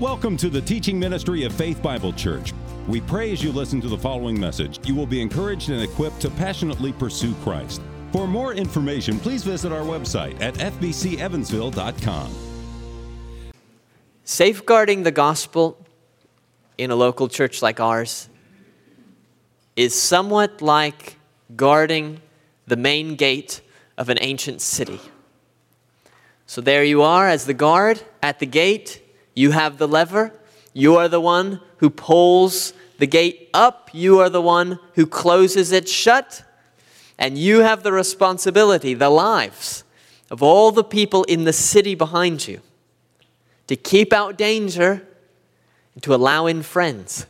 Welcome to the teaching ministry of Faith Bible Church. We pray as you listen to the following message, you will be encouraged and equipped to passionately pursue Christ. For more information, please visit our website at fbcevansville.com. Safeguarding the gospel in a local church like ours is somewhat like guarding the main gate of an ancient city. So there you are as the guard at the gate you have the lever. You are the one who pulls the gate up. You are the one who closes it shut. And you have the responsibility, the lives of all the people in the city behind you, to keep out danger and to allow in friends.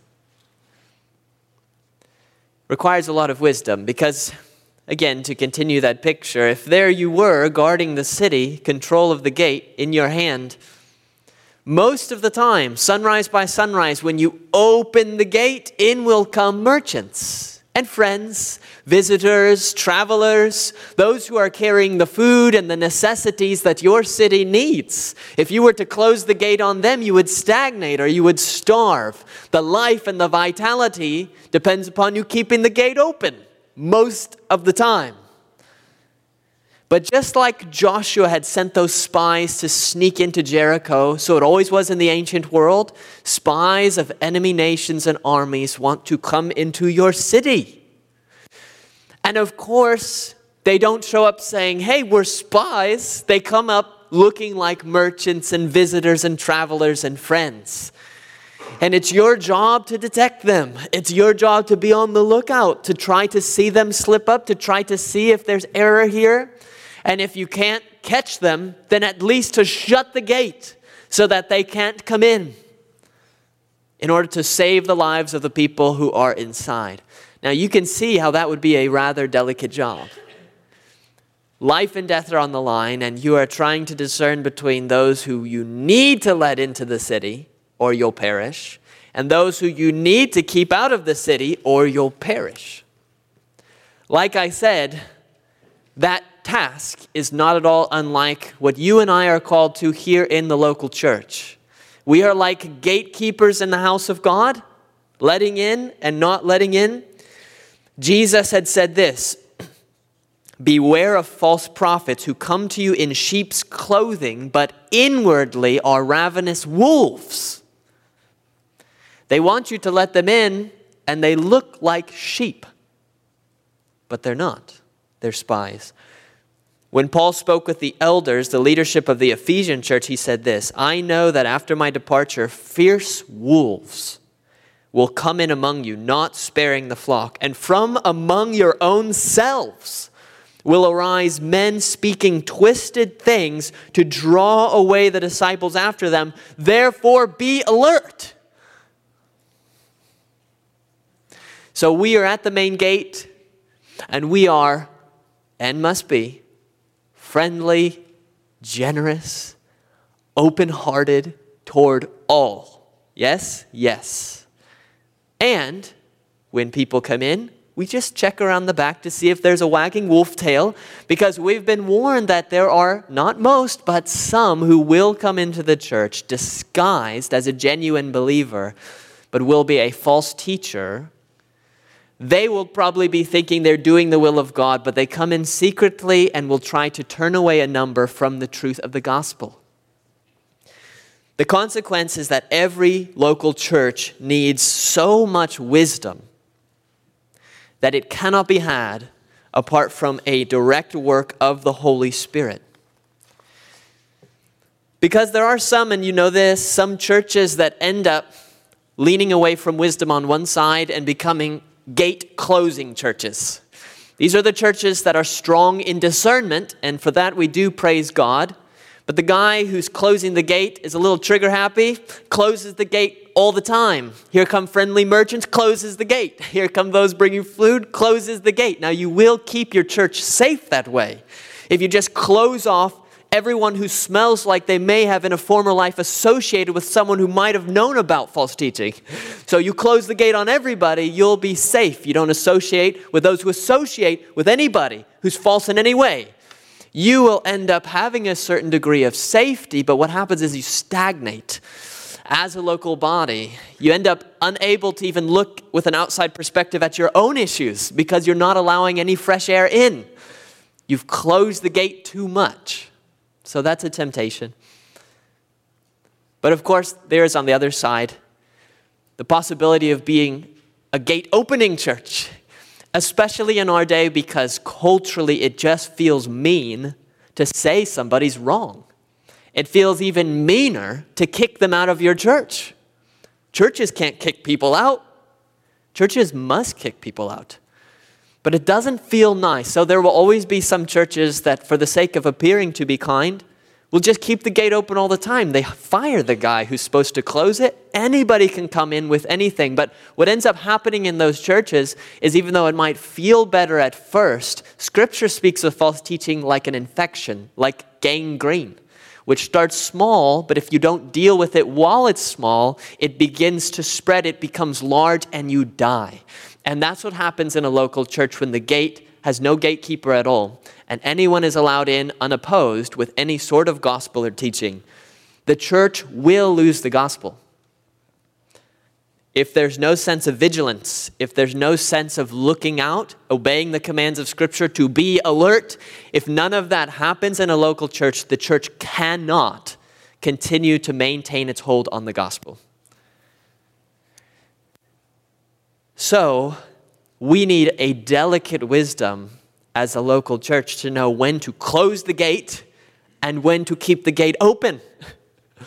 Requires a lot of wisdom because, again, to continue that picture, if there you were guarding the city, control of the gate in your hand, most of the time, sunrise by sunrise, when you open the gate, in will come merchants and friends, visitors, travelers, those who are carrying the food and the necessities that your city needs. If you were to close the gate on them, you would stagnate or you would starve. The life and the vitality depends upon you keeping the gate open most of the time. But just like Joshua had sent those spies to sneak into Jericho, so it always was in the ancient world, spies of enemy nations and armies want to come into your city. And of course, they don't show up saying, hey, we're spies. They come up looking like merchants and visitors and travelers and friends. And it's your job to detect them. It's your job to be on the lookout, to try to see them slip up, to try to see if there's error here. And if you can't catch them, then at least to shut the gate so that they can't come in in order to save the lives of the people who are inside. Now, you can see how that would be a rather delicate job. Life and death are on the line, and you are trying to discern between those who you need to let into the city, or you'll perish, and those who you need to keep out of the city, or you'll perish. Like I said, that task is not at all unlike what you and I are called to here in the local church. We are like gatekeepers in the house of God, letting in and not letting in. Jesus had said this Beware of false prophets who come to you in sheep's clothing, but inwardly are ravenous wolves. They want you to let them in, and they look like sheep, but they're not. They're spies. When Paul spoke with the elders, the leadership of the Ephesian church, he said this I know that after my departure, fierce wolves will come in among you, not sparing the flock. And from among your own selves will arise men speaking twisted things to draw away the disciples after them. Therefore, be alert. So we are at the main gate, and we are, and must be, friendly, generous, open hearted toward all. Yes? Yes. And when people come in, we just check around the back to see if there's a wagging wolf tail because we've been warned that there are, not most, but some who will come into the church disguised as a genuine believer, but will be a false teacher they will probably be thinking they're doing the will of God, but they come in secretly and will try to turn away a number from the truth of the gospel. The consequence is that every local church needs so much wisdom that it cannot be had apart from a direct work of the Holy Spirit. Because there are some, and you know this, some churches that end up leaning away from wisdom on one side and becoming gate closing churches. These are the churches that are strong in discernment, and for that we do praise God. But the guy who's closing the gate is a little trigger happy, closes the gate all the time. Here come friendly merchants, closes the gate. Here come those bringing food, closes the gate. Now, you will keep your church safe that way. If you just close off everyone who smells like they may have in a former life associated with someone who might have known about false teaching. So you close the gate on everybody, you'll be safe. You don't associate with those who associate with anybody who's false in any way. You will end up having a certain degree of safety, but what happens is you stagnate. as a local body, you end up unable to even look with an outside perspective at your own issues because you're not allowing any fresh air in. You've closed the gate too much. So that's a temptation. But of course, there is on the other side the possibility of being a gate opening church, especially in our day because culturally it just feels mean to say somebody's wrong. It feels even meaner to kick them out of your church. Churches can't kick people out, churches must kick people out. But it doesn't feel nice. So there will always be some churches that, for the sake of appearing to be kind, will just keep the gate open all the time. They fire the guy who's supposed to close it. Anybody can come in with anything. But what ends up happening in those churches is even though it might feel better at first, Scripture speaks of false teaching like an infection, like gangrene which starts small, but if you don't deal with it while it's small, it begins to spread, it becomes large, and you die. And that's what happens in a local church when the gate has no gatekeeper at all, and anyone is allowed in unopposed with any sort of gospel or teaching. The church will lose the gospel if there's no sense of vigilance, if there's no sense of looking out, obeying the commands of Scripture to be alert, if none of that happens in a local church, the church cannot continue to maintain its hold on the gospel. So, we need a delicate wisdom as a local church to know when to close the gate and when to keep the gate open.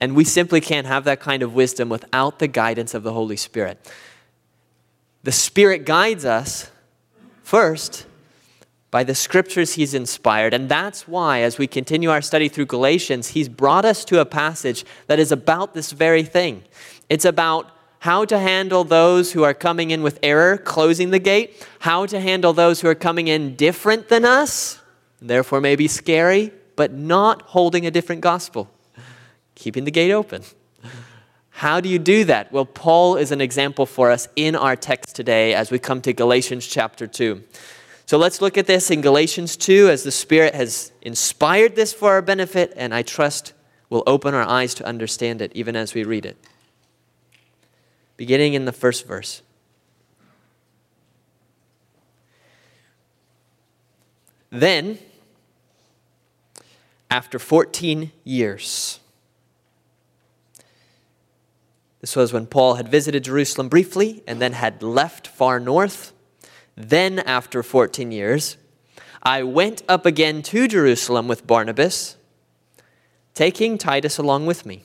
And we simply can't have that kind of wisdom without the guidance of the Holy Spirit. The Spirit guides us first by the scriptures He's inspired. And that's why, as we continue our study through Galatians, He's brought us to a passage that is about this very thing. It's about how to handle those who are coming in with error, closing the gate, how to handle those who are coming in different than us, therefore may be scary, but not holding a different gospel keeping the gate open. How do you do that? Well, Paul is an example for us in our text today as we come to Galatians chapter 2. So let's look at this in Galatians 2 as the Spirit has inspired this for our benefit, and I trust will open our eyes to understand it even as we read it. Beginning in the first verse. Then, after 14 years, this was when Paul had visited Jerusalem briefly and then had left far north. Then, after 14 years, I went up again to Jerusalem with Barnabas, taking Titus along with me.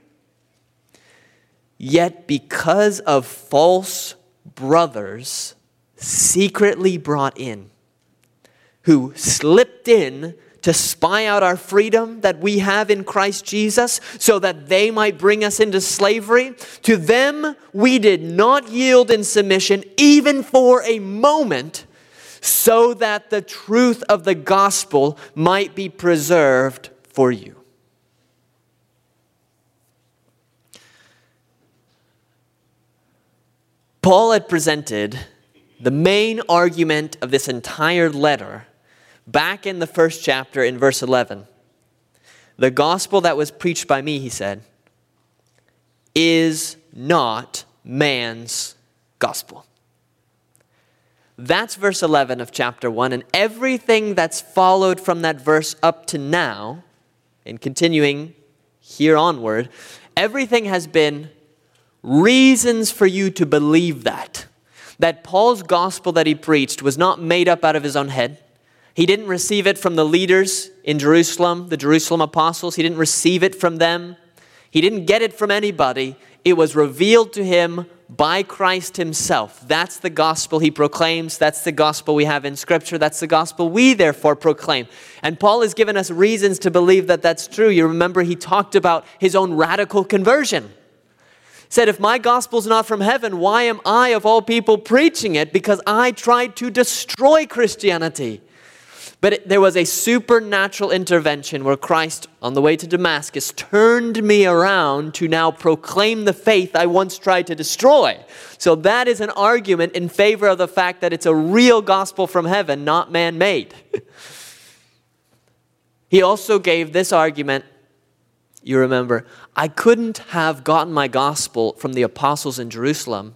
Yet, because of false brothers secretly brought in, who slipped in to spy out our freedom that we have in Christ Jesus so that they might bring us into slavery. To them we did not yield in submission even for a moment so that the truth of the gospel might be preserved for you. Paul had presented the main argument of this entire letter back in the first chapter in verse 11. The gospel that was preached by me, he said, is not man's gospel. That's verse 11 of chapter 1, and everything that's followed from that verse up to now, and continuing here onward, everything has been reasons for you to believe that. That Paul's gospel that he preached was not made up out of his own head. He didn't receive it from the leaders in Jerusalem, the Jerusalem apostles. He didn't receive it from them. He didn't get it from anybody. It was revealed to him by Christ himself. That's the gospel he proclaims. That's the gospel we have in Scripture. That's the gospel we therefore proclaim. And Paul has given us reasons to believe that that's true. You remember he talked about his own radical conversion. Said, If my gospel's not from heaven, why am I, of all people, preaching it? Because I tried to destroy Christianity. But it, there was a supernatural intervention where Christ, on the way to Damascus, turned me around to now proclaim the faith I once tried to destroy. So that is an argument in favor of the fact that it's a real gospel from heaven, not man made. he also gave this argument. You remember, I couldn't have gotten my gospel from the apostles in Jerusalem.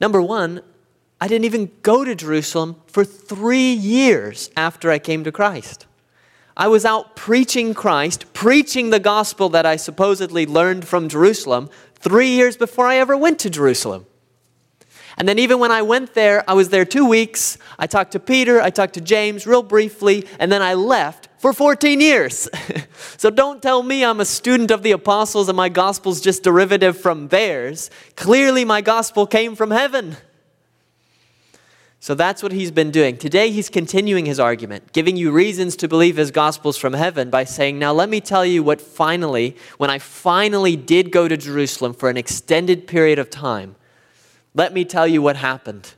Number one, I didn't even go to Jerusalem for three years after I came to Christ. I was out preaching Christ, preaching the gospel that I supposedly learned from Jerusalem three years before I ever went to Jerusalem. And then, even when I went there, I was there two weeks. I talked to Peter, I talked to James real briefly, and then I left for 14 years. so don't tell me I'm a student of the apostles and my gospel's just derivative from theirs. Clearly, my gospel came from heaven. So that's what he's been doing. Today, he's continuing his argument, giving you reasons to believe his gospel's from heaven by saying, Now, let me tell you what finally, when I finally did go to Jerusalem for an extended period of time, let me tell you what happened.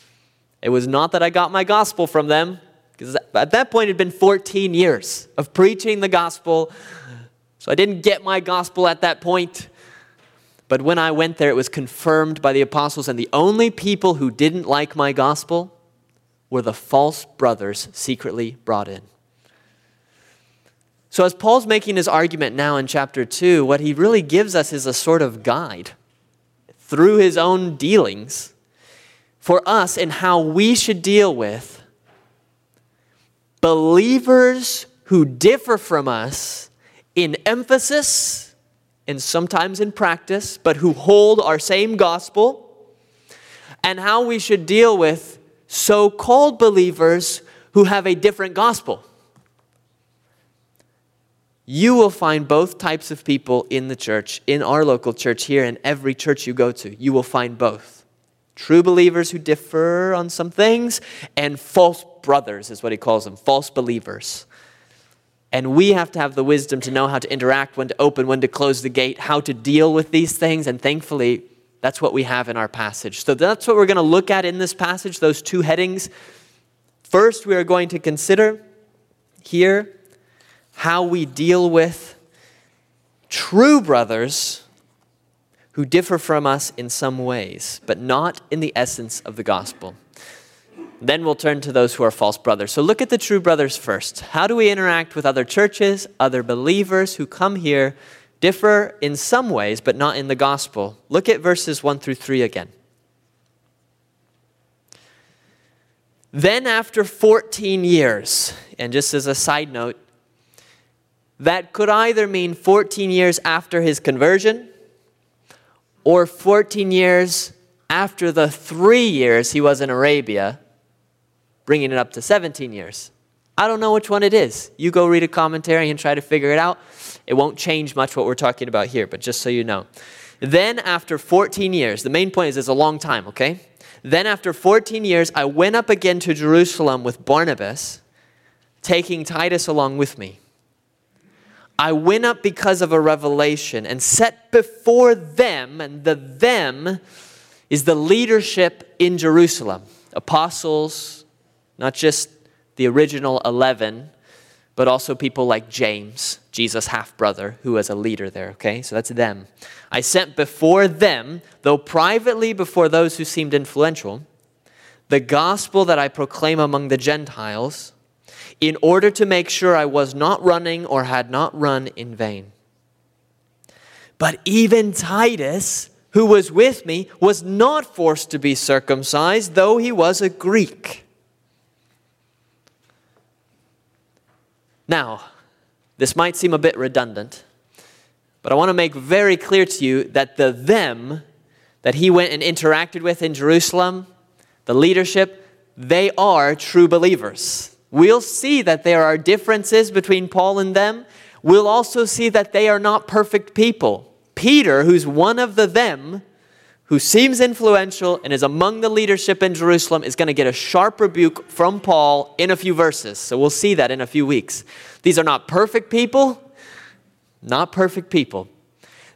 it was not that I got my gospel from them, because at that point it had been 14 years of preaching the gospel. So I didn't get my gospel at that point. But when I went there, it was confirmed by the apostles, and the only people who didn't like my gospel were the false brothers secretly brought in. So, as Paul's making his argument now in chapter 2, what he really gives us is a sort of guide through his own dealings for us in how we should deal with believers who differ from us in emphasis and sometimes in practice, but who hold our same gospel, and how we should deal with so called believers who have a different gospel. You will find both types of people in the church, in our local church here, and every church you go to. You will find both. True believers who differ on some things, and false brothers is what he calls them, false believers and we have to have the wisdom to know how to interact, when to open, when to close the gate, how to deal with these things. And thankfully, that's what we have in our passage. So that's what we're going to look at in this passage, those two headings. First, we are going to consider here how we deal with true brothers who differ from us in some ways, but not in the essence of the gospel. Then we'll turn to those who are false brothers. So look at the true brothers first. How do we interact with other churches, other believers who come here, differ in some ways, but not in the gospel? Look at verses 1 through 3 again. Then, after 14 years, and just as a side note, that could either mean 14 years after his conversion or 14 years after the three years he was in Arabia bringing it up to 17 years. I don't know which one it is. You go read a commentary and try to figure it out. It won't change much what we're talking about here, but just so you know. Then, after 14 years, the main point is it's a long time, okay? Then, after 14 years, I went up again to Jerusalem with Barnabas, taking Titus along with me. I went up because of a revelation and set before them, and the them is the leadership in Jerusalem apostles, not just the original 11, but also people like James, Jesus' half brother, who was a leader there, okay? So that's them. I sent before them, though privately before those who seemed influential, the gospel that I proclaim among the Gentiles, in order to make sure I was not running or had not run in vain. But even Titus, who was with me, was not forced to be circumcised, though he was a Greek. Now, this might seem a bit redundant, but I want to make very clear to you that the them that he went and interacted with in Jerusalem, the leadership, they are true believers. We'll see that there are differences between Paul and them. We'll also see that they are not perfect people. Peter, who's one of the them, who seems influential and is among the leadership in Jerusalem, is going to get a sharp rebuke from Paul in a few verses. So we'll see that in a few weeks. These are not perfect people, not perfect people.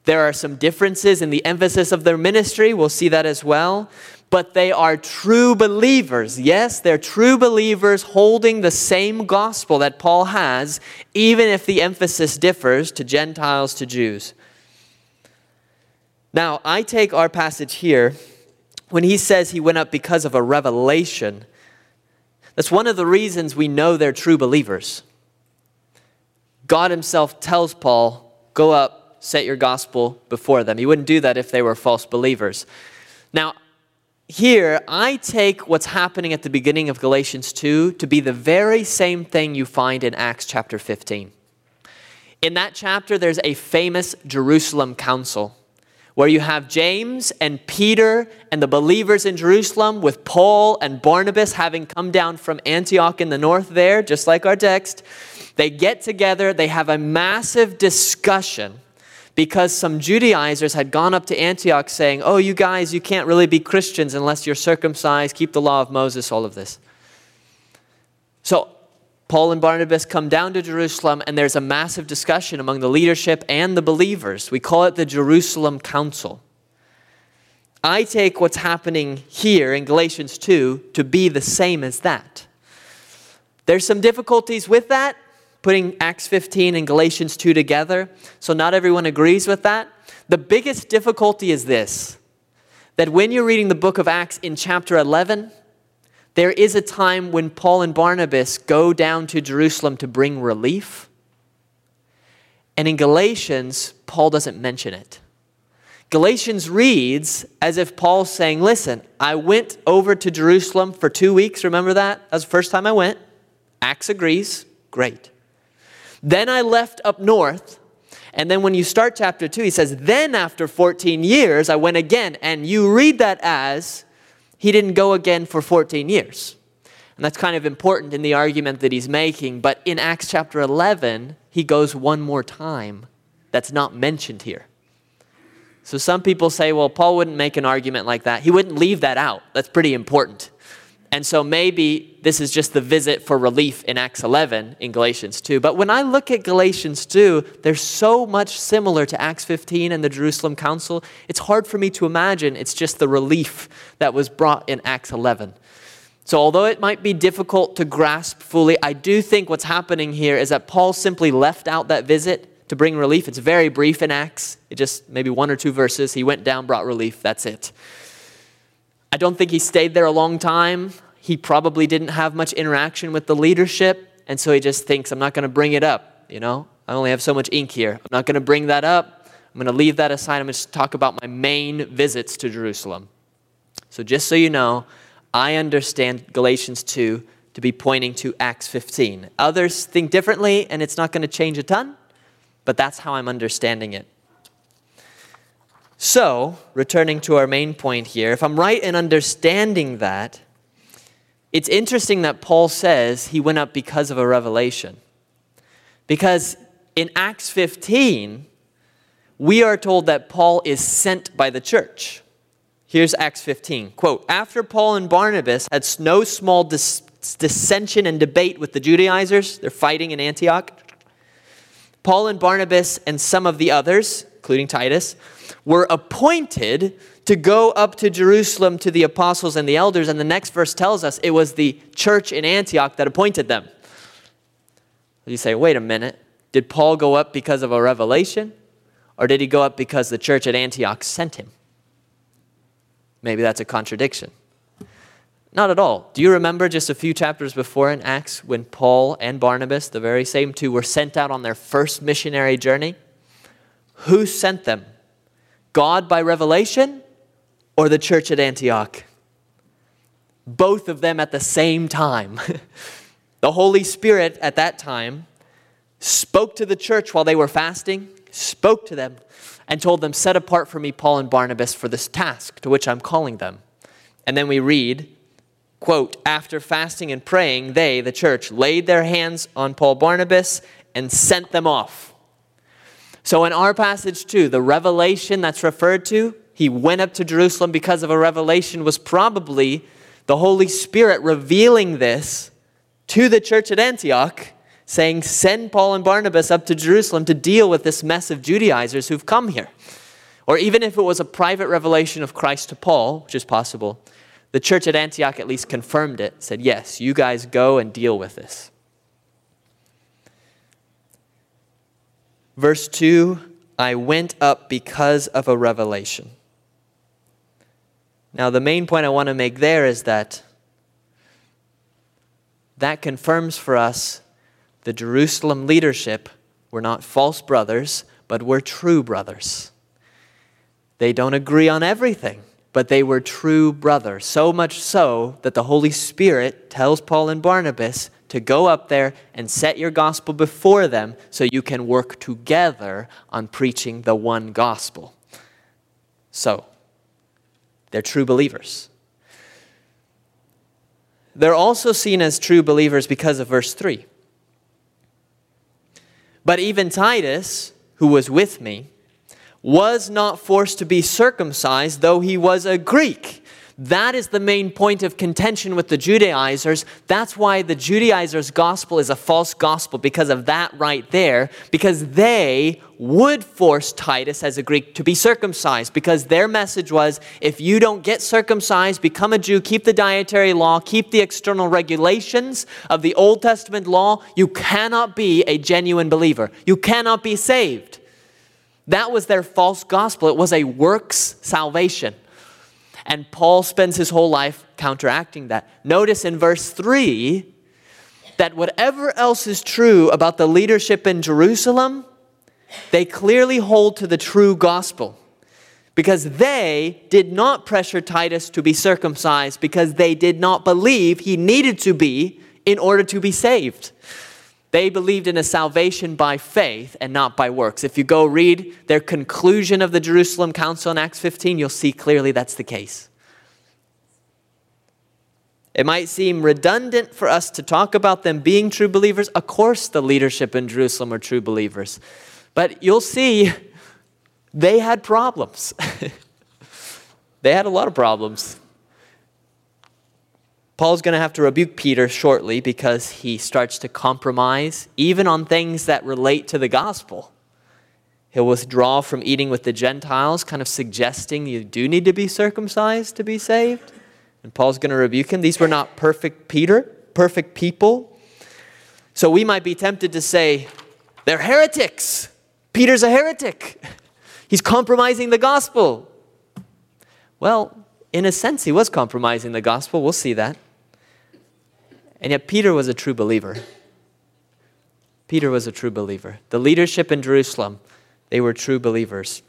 There are some differences in the emphasis of their ministry. We'll see that as well. But they are true believers. Yes, they're true believers holding the same gospel that Paul has, even if the emphasis differs to Gentiles to Jews. Now, I take our passage here when he says he went up because of a revelation. That's one of the reasons we know they're true believers. God himself tells Paul, Go up, set your gospel before them. He wouldn't do that if they were false believers. Now, here, I take what's happening at the beginning of Galatians 2 to be the very same thing you find in Acts chapter 15. In that chapter, there's a famous Jerusalem council where you have James and Peter and the believers in Jerusalem with Paul and Barnabas having come down from Antioch in the north there, just like our text. They get together, they have a massive discussion because some Judaizers had gone up to Antioch saying, Oh, you guys, you can't really be Christians unless you're circumcised, keep the law of Moses, all of this. So Paul and Barnabas come down to Jerusalem, and there's a massive discussion among the leadership and the believers. We call it the Jerusalem Council. I take what's happening here in Galatians 2 to be the same as that. There's some difficulties with that, putting Acts 15 and Galatians 2 together. So not everyone agrees with that. The biggest difficulty is this that when you're reading the book of Acts in chapter 11, there is a time when Paul and Barnabas go down to Jerusalem to bring relief. And in Galatians, Paul doesn't mention it. Galatians reads as if Paul's saying, Listen, I went over to Jerusalem for two weeks. Remember that? That was the first time I went. Acts agrees. Great. Then I left up north. And then when you start chapter 2, he says, Then after 14 years, I went again. And you read that as he didn't go again for 14 years. And that's kind of important in the argument that he's making. But in Acts chapter 11, he goes one more time. That's not mentioned here. So some people say, well, Paul wouldn't make an argument like that. He wouldn't leave that out. That's pretty important. And so maybe this is just the visit for relief in Acts 11 in Galatians 2. But when I look at Galatians 2, they're so much similar to Acts 15 and the Jerusalem Council. It's hard for me to imagine it's just the relief that was brought in Acts 11. So, although it might be difficult to grasp fully, I do think what's happening here is that Paul simply left out that visit to bring relief. It's very brief in Acts, it just maybe one or two verses. He went down, brought relief, that's it. I don't think he stayed there a long time. He probably didn't have much interaction with the leadership, and so he just thinks, I'm not going to bring it up. You know, I only have so much ink here. I'm not going to bring that up. I'm going to leave that aside. I'm going to talk about my main visits to Jerusalem. So, just so you know, I understand Galatians 2 to be pointing to Acts 15. Others think differently, and it's not going to change a ton, but that's how I'm understanding it. So, returning to our main point here, if I'm right in understanding that, it's interesting that Paul says he went up because of a revelation. Because in Acts 15, we are told that Paul is sent by the church. Here's Acts 15. Quote, after Paul and Barnabas had no small dis- dissension and debate with the Judaizers, they're fighting in Antioch, Paul and Barnabas and some of the others, including Titus, were appointed to go up to Jerusalem to the apostles and the elders. And the next verse tells us it was the church in Antioch that appointed them. You say, wait a minute. Did Paul go up because of a revelation? Or did he go up because the church at Antioch sent him? Maybe that's a contradiction. Not at all. Do you remember just a few chapters before in Acts when Paul and Barnabas, the very same two, were sent out on their first missionary journey? Who sent them? God by revelation or the church at Antioch? Both of them at the same time. the Holy Spirit at that time spoke to the church while they were fasting, spoke to them, and told them, Set apart for me Paul and Barnabas for this task to which I'm calling them. And then we read, quote, After fasting and praying, they, the church, laid their hands on Paul Barnabas and sent them off. So in our passage too, the revelation that's referred to, he went up to Jerusalem because of a revelation, was probably the Holy Spirit revealing this to the church at Antioch saying, Send Paul and Barnabas up to Jerusalem to deal with this mess of Judaizers who've come here. Or even if it was a private revelation of Christ to Paul, which is possible, the church at Antioch at least confirmed it, said, Yes, you guys go and deal with this. Verse 2 I went up because of a revelation. Now, the main point I want to make there is that that confirms for us the Jerusalem leadership were not false brothers, but were true brothers. They don't agree on everything, but they were true brothers. So much so that the Holy Spirit tells Paul and Barnabas to go up there and set your gospel before them so you can work together on preaching the one gospel. So, they're true believers. They're also seen as true believers because of verse 3. But even Titus, who was with me, was not forced to be circumcised, though he was a Greek. That is the main point of contention with the Judaizers. That's why the Judaizers' gospel is a false gospel, because of that right there, because they would force Titus as a Greek to be circumcised, because their message was if you don't get circumcised, become a Jew, keep the dietary law, keep the external regulations of the Old Testament law, you cannot be a genuine believer. You cannot be saved. That was their false gospel. It was a works salvation. And Paul spends his whole life counteracting that. Notice in verse 3 that whatever else is true about the leadership in Jerusalem, they clearly hold to the true gospel. Because they did not pressure Titus to be circumcised because they did not believe he needed to be in order to be saved. They believed in a salvation by faith and not by works. If you go read their conclusion of the Jerusalem Council in Acts 15, you'll see clearly that's the case. It might seem redundant for us to talk about them being true believers. Of course, the leadership in Jerusalem are true believers. But you'll see they had problems. they had a lot of problems. Paul's going to have to rebuke Peter shortly because he starts to compromise, even on things that relate to the gospel. He'll withdraw from eating with the Gentiles, kind of suggesting you do need to be circumcised to be saved. And Paul's going to rebuke him. These were not perfect Peter, perfect people. So we might be tempted to say, they're heretics. Peter's a heretic. He's compromising the gospel. Well, in a sense, he was compromising the gospel. We'll see that. And yet, Peter was a true believer. Peter was a true believer. The leadership in Jerusalem, they were true believers.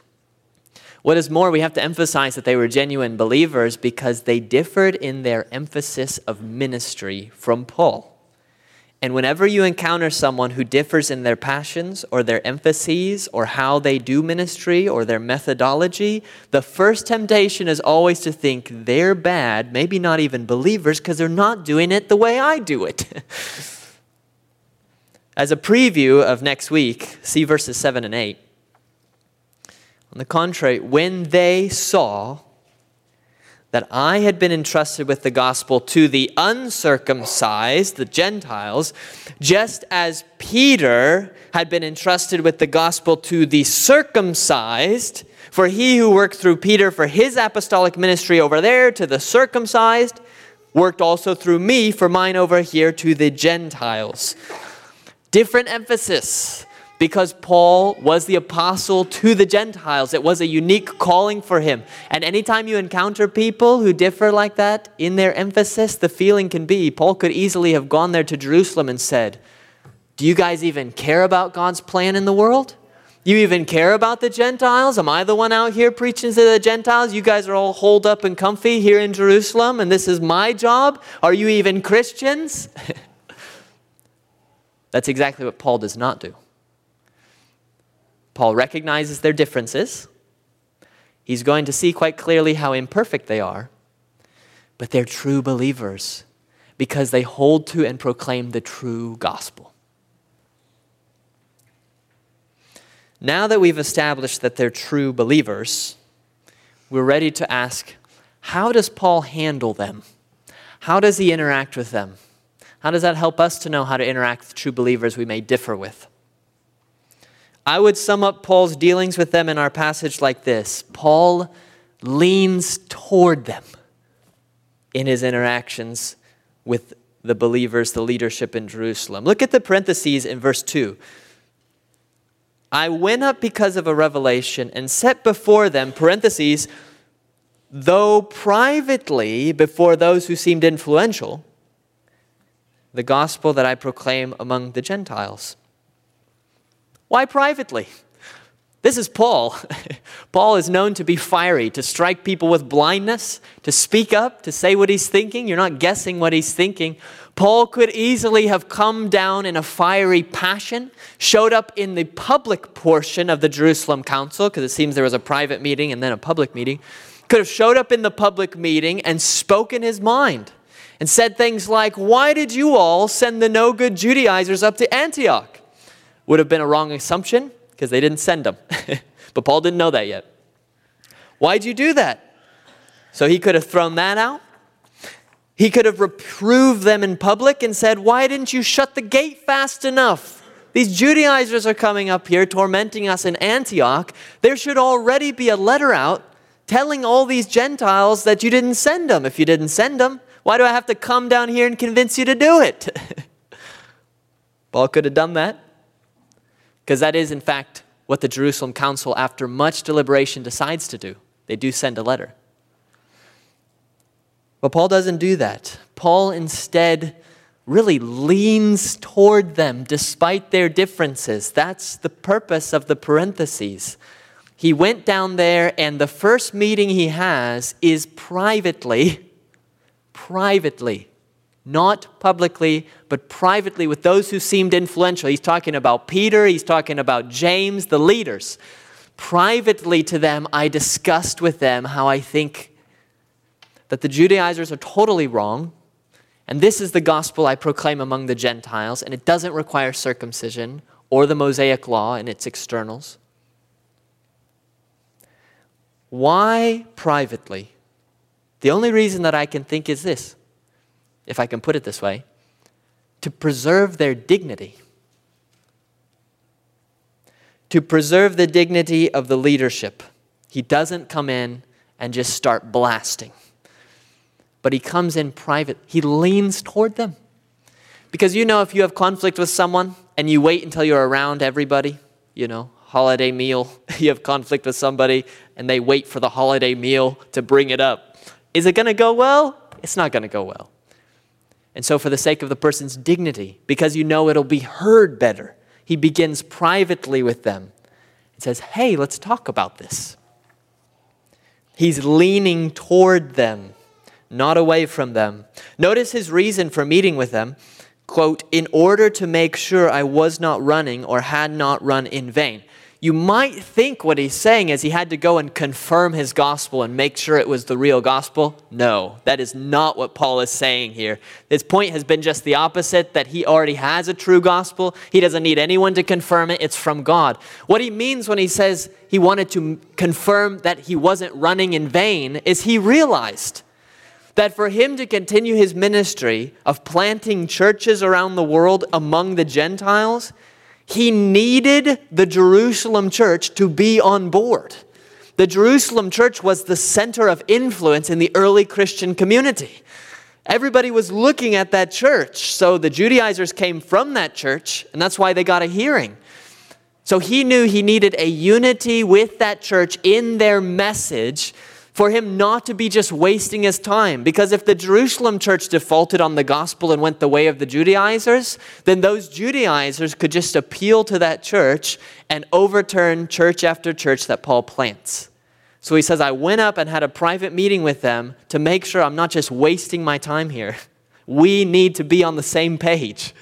What is more, we have to emphasize that they were genuine believers because they differed in their emphasis of ministry from Paul. And whenever you encounter someone who differs in their passions or their emphases or how they do ministry or their methodology, the first temptation is always to think they're bad, maybe not even believers, because they're not doing it the way I do it. As a preview of next week, see verses 7 and 8. On the contrary, when they saw that I had been entrusted with the gospel to the uncircumcised, the Gentiles, just as Peter had been entrusted with the gospel to the circumcised. For he who worked through Peter for his apostolic ministry over there to the circumcised worked also through me for mine over here to the Gentiles. Different emphasis because Paul was the apostle to the Gentiles. It was a unique calling for him. And anytime you encounter people who differ like that in their emphasis, the feeling can be Paul could easily have gone there to Jerusalem and said, Do you guys even care about God's plan in the world? You even care about the Gentiles? Am I the one out here preaching to the Gentiles? You guys are all holed up and comfy here in Jerusalem, and this is my job? Are you even Christians? That's exactly what Paul does not do. Paul recognizes their differences. He's going to see quite clearly how imperfect they are, but they're true believers because they hold to and proclaim the true gospel. Now that we've established that they're true believers, we're ready to ask how does Paul handle them? How does he interact with them? How does that help us to know how to interact with true believers we may differ with? I would sum up Paul's dealings with them in our passage like this Paul leans toward them in his interactions with the believers, the leadership in Jerusalem. Look at the parentheses in verse 2. I went up because of a revelation and set before them, parentheses, though privately before those who seemed influential, the gospel that I proclaim among the Gentiles. Why privately? This is Paul. Paul is known to be fiery, to strike people with blindness, to speak up, to say what he's thinking. You're not guessing what he's thinking. Paul could easily have come down in a fiery passion, showed up in the public portion of the Jerusalem council, because it seems there was a private meeting and then a public meeting, could have showed up in the public meeting and spoken his mind and said things like, Why did you all send the no good Judaizers up to Antioch? Would have been a wrong assumption because they didn't send them. but Paul didn't know that yet. Why'd you do that? So he could have thrown that out. He could have reproved them in public and said, Why didn't you shut the gate fast enough? These Judaizers are coming up here tormenting us in Antioch. There should already be a letter out telling all these Gentiles that you didn't send them. If you didn't send them, why do I have to come down here and convince you to do it? Paul could have done that. Because that is, in fact, what the Jerusalem Council, after much deliberation, decides to do. They do send a letter. But Paul doesn't do that. Paul instead really leans toward them despite their differences. That's the purpose of the parentheses. He went down there, and the first meeting he has is privately, privately not publicly, but privately with those who seemed influential. He's talking about Peter, he's talking about James, the leaders. Privately to them, I discussed with them how I think that the Judaizers are totally wrong, and this is the gospel I proclaim among the Gentiles, and it doesn't require circumcision or the Mosaic law in its externals. Why privately? The only reason that I can think is this if I can put it this way, to preserve their dignity. To preserve the dignity of the leadership. He doesn't come in and just start blasting, but he comes in private. He leans toward them. Because you know, if you have conflict with someone and you wait until you're around everybody, you know, holiday meal, you have conflict with somebody and they wait for the holiday meal to bring it up. Is it going to go well? It's not going to go well. And so, for the sake of the person's dignity, because you know it'll be heard better, he begins privately with them and says, Hey, let's talk about this. He's leaning toward them, not away from them. Notice his reason for meeting with them quote, in order to make sure I was not running or had not run in vain. You might think what he's saying is he had to go and confirm his gospel and make sure it was the real gospel. No, that is not what Paul is saying here. His point has been just the opposite that he already has a true gospel. He doesn't need anyone to confirm it, it's from God. What he means when he says he wanted to confirm that he wasn't running in vain is he realized that for him to continue his ministry of planting churches around the world among the Gentiles, he needed the Jerusalem church to be on board. The Jerusalem church was the center of influence in the early Christian community. Everybody was looking at that church. So the Judaizers came from that church, and that's why they got a hearing. So he knew he needed a unity with that church in their message for him not to be just wasting his time. Because if the Jerusalem church defaulted on the gospel and went the way of the Judaizers, then those Judaizers could just appeal to that church and overturn church after church that Paul plants. So he says, I went up and had a private meeting with them to make sure I'm not just wasting my time here. We need to be on the same page.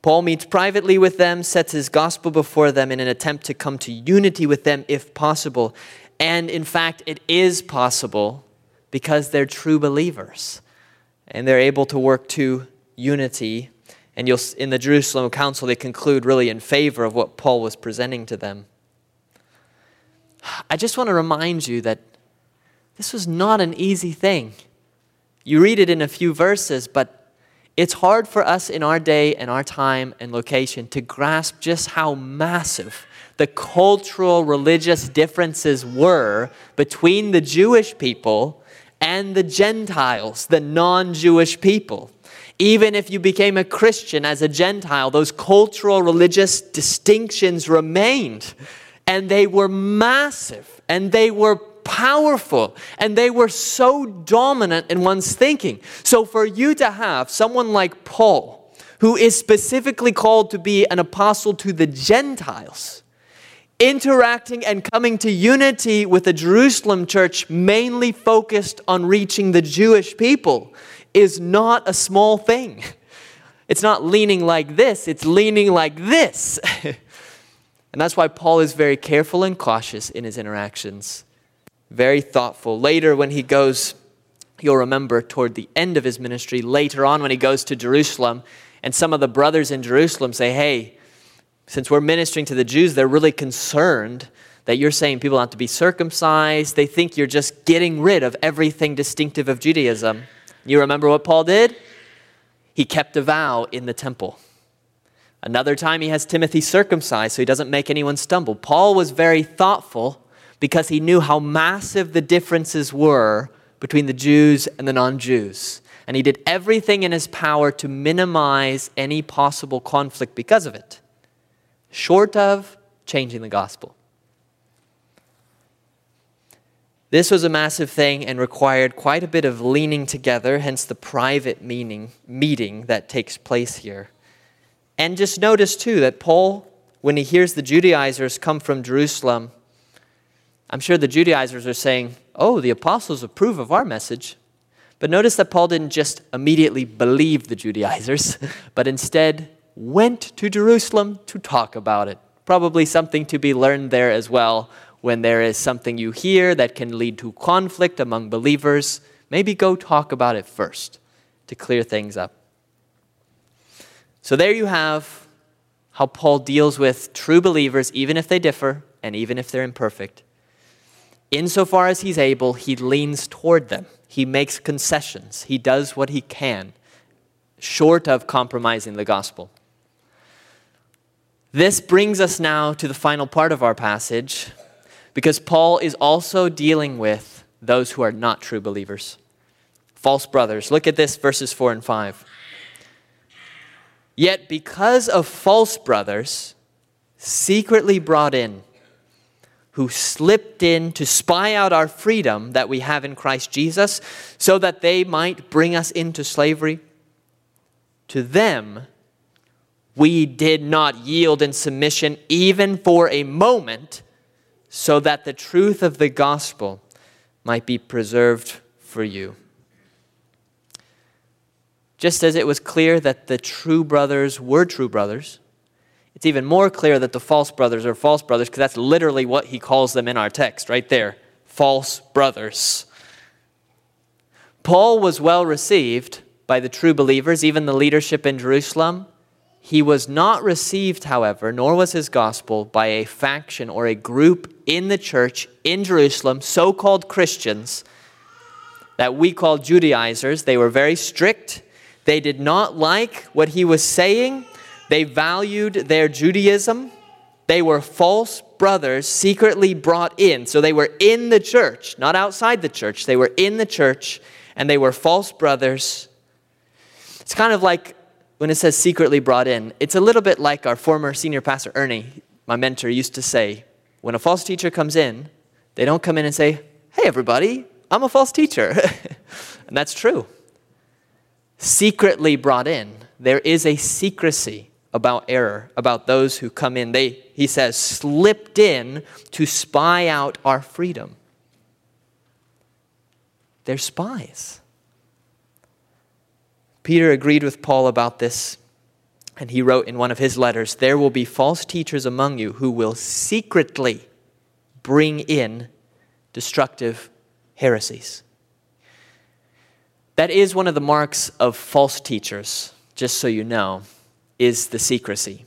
Paul meets privately with them, sets his gospel before them in an attempt to come to unity with them if possible. And in fact, it is possible because they're true believers and they're able to work to unity. And you'll, in the Jerusalem Council, they conclude really in favor of what Paul was presenting to them. I just want to remind you that this was not an easy thing. You read it in a few verses, but it's hard for us in our day and our time and location to grasp just how massive the cultural, religious differences were between the Jewish people and the Gentiles, the non Jewish people. Even if you became a Christian as a Gentile, those cultural, religious distinctions remained. And they were massive and they were powerful and they were so dominant in one's thinking. So, for you to have someone like Paul, who is specifically called to be an apostle to the Gentiles, interacting and coming to unity with the Jerusalem church, mainly focused on reaching the Jewish people, is not a small thing. It's not leaning like this, it's leaning like this. and that's why Paul is very careful and cautious in his interactions, very thoughtful. Later, when he goes, you'll remember toward the end of his ministry, later on when he goes to Jerusalem, and some of the brothers in Jerusalem say, Hey, since we're ministering to the Jews, they're really concerned that you're saying people have to be circumcised. They think you're just getting rid of everything distinctive of Judaism. You remember what Paul did? He kept a vow in the temple. Another time, he has Timothy circumcised so he doesn't make anyone stumble. Paul was very thoughtful because he knew how massive the differences were between the Jews and the non Jews. And he did everything in his power to minimize any possible conflict because of it short of changing the gospel. This was a massive thing and required quite a bit of leaning together, hence the private meaning, meeting that takes place here. And just notice too that Paul, when he hears the Judaizers come from Jerusalem, I'm sure the Judaizers are saying, Oh, the apostles approve of our message. But notice that Paul didn't just immediately believe the Judaizers, but instead went to Jerusalem to talk about it. Probably something to be learned there as well. When there is something you hear that can lead to conflict among believers, maybe go talk about it first to clear things up. So there you have how Paul deals with true believers, even if they differ and even if they're imperfect. Insofar as he's able, he leans toward them. He makes concessions. He does what he can, short of compromising the gospel. This brings us now to the final part of our passage because Paul is also dealing with those who are not true believers, false brothers. Look at this, verses 4 and 5. Yet, because of false brothers, secretly brought in, who slipped in to spy out our freedom that we have in Christ Jesus, so that they might bring us into slavery, to them, we did not yield in submission even for a moment, so that the truth of the gospel might be preserved for you. Just as it was clear that the true brothers were true brothers, it's even more clear that the false brothers are false brothers because that's literally what he calls them in our text, right there false brothers. Paul was well received by the true believers, even the leadership in Jerusalem. He was not received, however, nor was his gospel, by a faction or a group in the church in Jerusalem, so called Christians, that we call Judaizers. They were very strict. They did not like what he was saying. They valued their Judaism. They were false brothers secretly brought in. So they were in the church, not outside the church. They were in the church, and they were false brothers. It's kind of like when it says secretly brought in, it's a little bit like our former senior pastor, Ernie, my mentor, used to say when a false teacher comes in, they don't come in and say, Hey, everybody, I'm a false teacher. and that's true. Secretly brought in, there is a secrecy about error, about those who come in. They, he says, slipped in to spy out our freedom. They're spies. Peter agreed with Paul about this, and he wrote in one of his letters There will be false teachers among you who will secretly bring in destructive heresies. That is one of the marks of false teachers, just so you know, is the secrecy.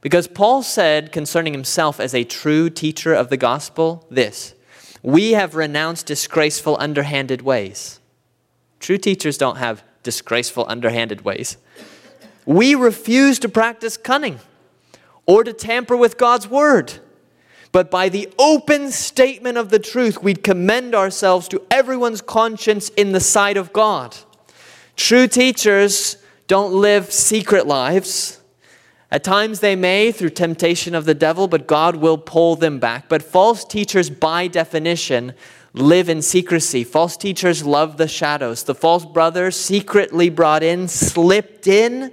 Because Paul said concerning himself as a true teacher of the gospel this We have renounced disgraceful, underhanded ways True teachers don't have disgraceful, underhanded ways. We refuse to practice cunning or to tamper with God's word. But by the open statement of the truth, we'd commend ourselves to everyone's conscience in the sight of God. True teachers don't live secret lives. At times they may through temptation of the devil, but God will pull them back. But false teachers, by definition, live in secrecy. False teachers love the shadows. The false brothers, secretly brought in, slipped in.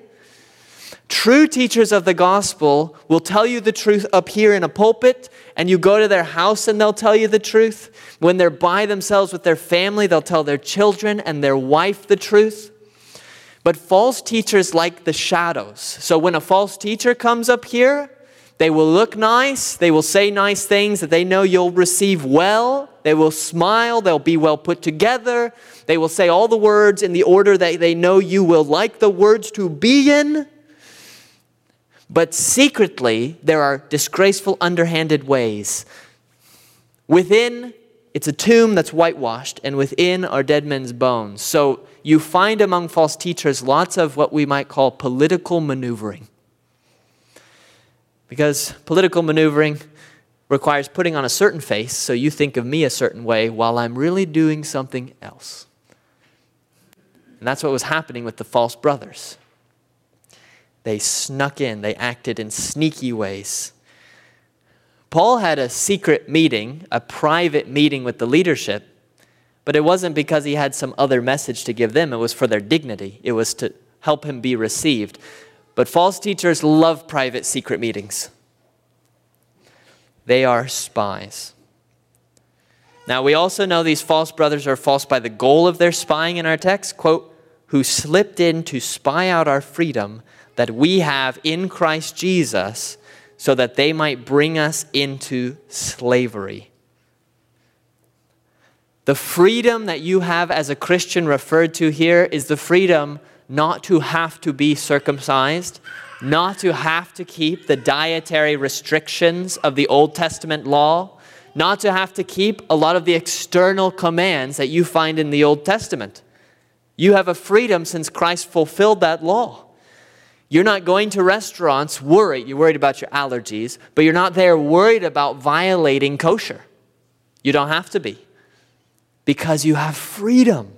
True teachers of the gospel will tell you the truth up here in a pulpit, and you go to their house and they'll tell you the truth. When they're by themselves with their family, they'll tell their children and their wife the truth. But false teachers like the shadows. So when a false teacher comes up here, they will look nice. They will say nice things that they know you'll receive well. They will smile. They'll be well put together. They will say all the words in the order that they know you will like the words to be in. But secretly, there are disgraceful, underhanded ways. Within, it's a tomb that's whitewashed, and within are dead men's bones. So you find among false teachers lots of what we might call political maneuvering. Because political maneuvering requires putting on a certain face so you think of me a certain way while I'm really doing something else. And that's what was happening with the false brothers. They snuck in, they acted in sneaky ways. Paul had a secret meeting, a private meeting with the leadership, but it wasn't because he had some other message to give them. It was for their dignity, it was to help him be received. But false teachers love private secret meetings. They are spies. Now, we also know these false brothers are false by the goal of their spying in our text, quote, who slipped in to spy out our freedom that we have in Christ Jesus so that they might bring us into slavery. The freedom that you have as a Christian referred to here is the freedom not to have to be circumcised, not to have to keep the dietary restrictions of the Old Testament law, not to have to keep a lot of the external commands that you find in the Old Testament. You have a freedom since Christ fulfilled that law. You're not going to restaurants worried. You're worried about your allergies, but you're not there worried about violating kosher. You don't have to be because you have freedom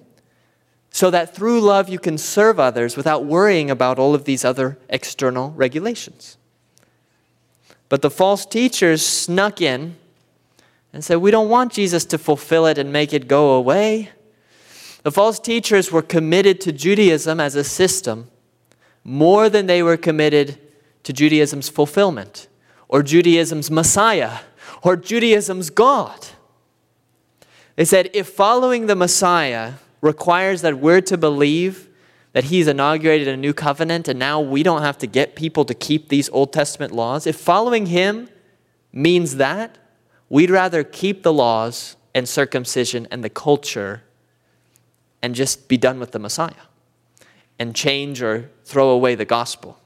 so that through love you can serve others without worrying about all of these other external regulations. But the false teachers snuck in and said, We don't want Jesus to fulfill it and make it go away. The false teachers were committed to Judaism as a system more than they were committed to Judaism's fulfillment or Judaism's Messiah or Judaism's God. They said, if following the Messiah requires that we're to believe that he's inaugurated a new covenant and now we don't have to get people to keep these Old Testament laws, if following him means that, we'd rather keep the laws and circumcision and the culture and just be done with the Messiah and change or throw away the gospel.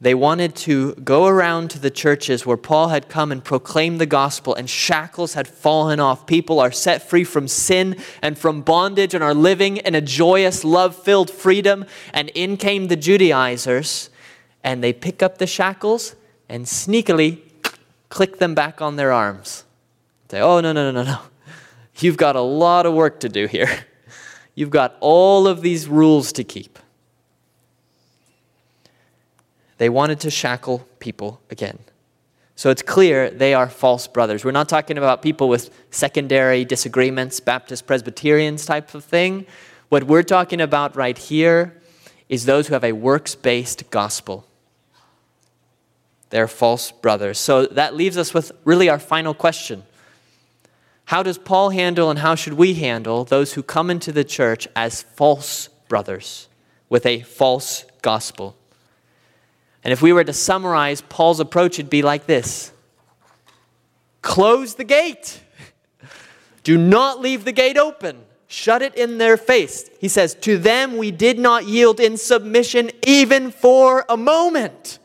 They wanted to go around to the churches where Paul had come and proclaimed the gospel, and shackles had fallen off. People are set free from sin and from bondage and are living in a joyous, love filled freedom. And in came the Judaizers, and they pick up the shackles and sneakily click them back on their arms. Say, oh, no, no, no, no, no. You've got a lot of work to do here. You've got all of these rules to keep. They wanted to shackle people again. So it's clear they are false brothers. We're not talking about people with secondary disagreements, Baptist, Presbyterians type of thing. What we're talking about right here is those who have a works based gospel. They're false brothers. So that leaves us with really our final question How does Paul handle and how should we handle those who come into the church as false brothers with a false gospel? And if we were to summarize Paul's approach, it'd be like this Close the gate. Do not leave the gate open. Shut it in their face. He says, To them we did not yield in submission even for a moment.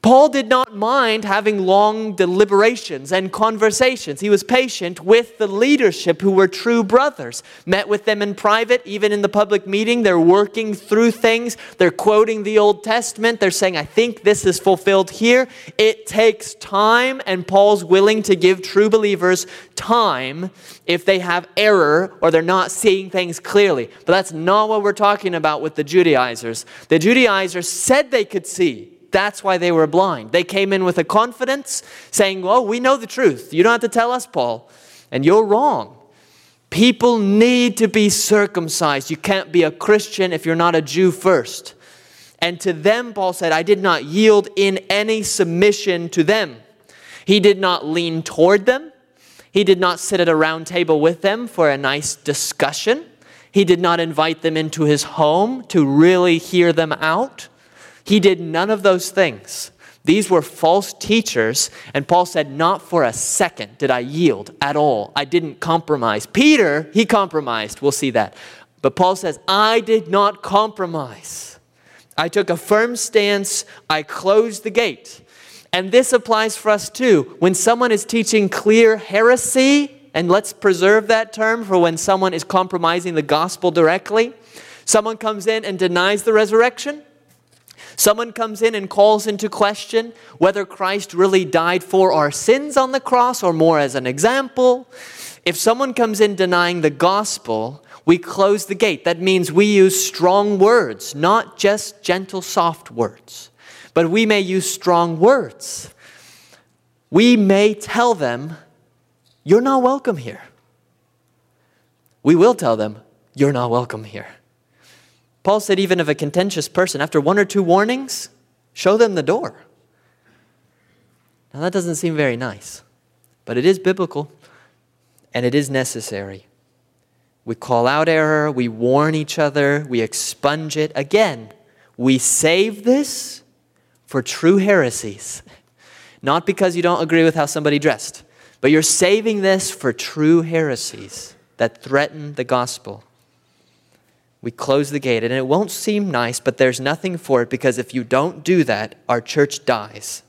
Paul did not mind having long deliberations and conversations. He was patient with the leadership who were true brothers. Met with them in private, even in the public meeting. They're working through things. They're quoting the Old Testament. They're saying, I think this is fulfilled here. It takes time, and Paul's willing to give true believers time if they have error or they're not seeing things clearly. But that's not what we're talking about with the Judaizers. The Judaizers said they could see. That's why they were blind. They came in with a confidence saying, Well, we know the truth. You don't have to tell us, Paul. And you're wrong. People need to be circumcised. You can't be a Christian if you're not a Jew first. And to them, Paul said, I did not yield in any submission to them. He did not lean toward them. He did not sit at a round table with them for a nice discussion. He did not invite them into his home to really hear them out. He did none of those things. These were false teachers, and Paul said, Not for a second did I yield at all. I didn't compromise. Peter, he compromised. We'll see that. But Paul says, I did not compromise. I took a firm stance, I closed the gate. And this applies for us too. When someone is teaching clear heresy, and let's preserve that term for when someone is compromising the gospel directly, someone comes in and denies the resurrection Someone comes in and calls into question whether Christ really died for our sins on the cross or more as an example. If someone comes in denying the gospel, we close the gate. That means we use strong words, not just gentle, soft words, but we may use strong words. We may tell them, You're not welcome here. We will tell them, You're not welcome here. Paul said, even of a contentious person, after one or two warnings, show them the door. Now, that doesn't seem very nice, but it is biblical and it is necessary. We call out error, we warn each other, we expunge it. Again, we save this for true heresies. Not because you don't agree with how somebody dressed, but you're saving this for true heresies that threaten the gospel we close the gate. And it won't seem nice, but there's nothing for it because if you don't do that, our church dies.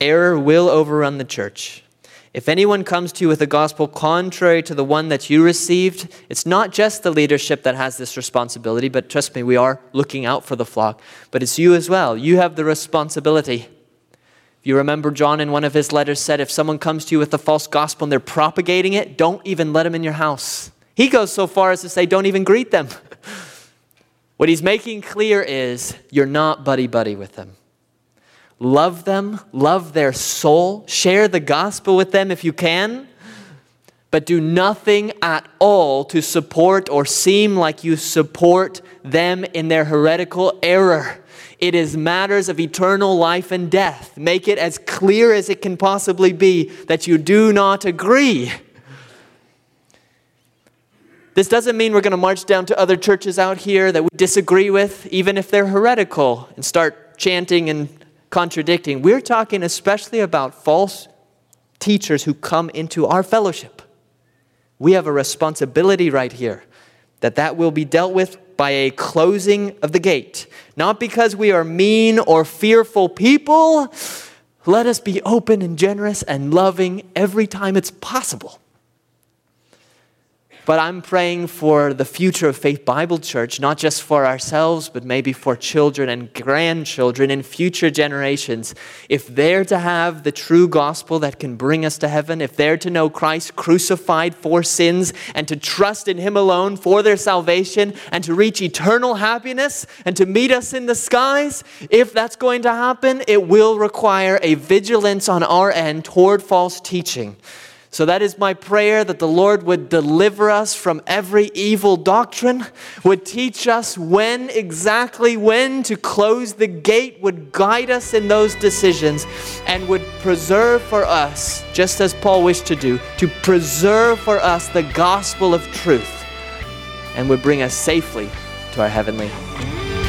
Error will overrun the church. If anyone comes to you with a gospel contrary to the one that you received, it's not just the leadership that has this responsibility, but trust me, we are looking out for the flock. But it's you as well. You have the responsibility. If you remember, John in one of his letters said, if someone comes to you with a false gospel and they're propagating it, don't even let them in your house. He goes so far as to say, don't even greet them. what he's making clear is you're not buddy buddy with them. Love them, love their soul, share the gospel with them if you can, but do nothing at all to support or seem like you support them in their heretical error. It is matters of eternal life and death. Make it as clear as it can possibly be that you do not agree. This doesn't mean we're going to march down to other churches out here that we disagree with, even if they're heretical, and start chanting and contradicting. We're talking especially about false teachers who come into our fellowship. We have a responsibility right here that that will be dealt with by a closing of the gate. Not because we are mean or fearful people. Let us be open and generous and loving every time it's possible. But I'm praying for the future of Faith Bible Church, not just for ourselves, but maybe for children and grandchildren in future generations. If they're to have the true gospel that can bring us to heaven, if they're to know Christ crucified for sins and to trust in Him alone for their salvation and to reach eternal happiness and to meet us in the skies, if that's going to happen, it will require a vigilance on our end toward false teaching. So that is my prayer that the Lord would deliver us from every evil doctrine, would teach us when exactly when to close the gate, would guide us in those decisions, and would preserve for us, just as Paul wished to do, to preserve for us the gospel of truth, and would bring us safely to our heavenly home.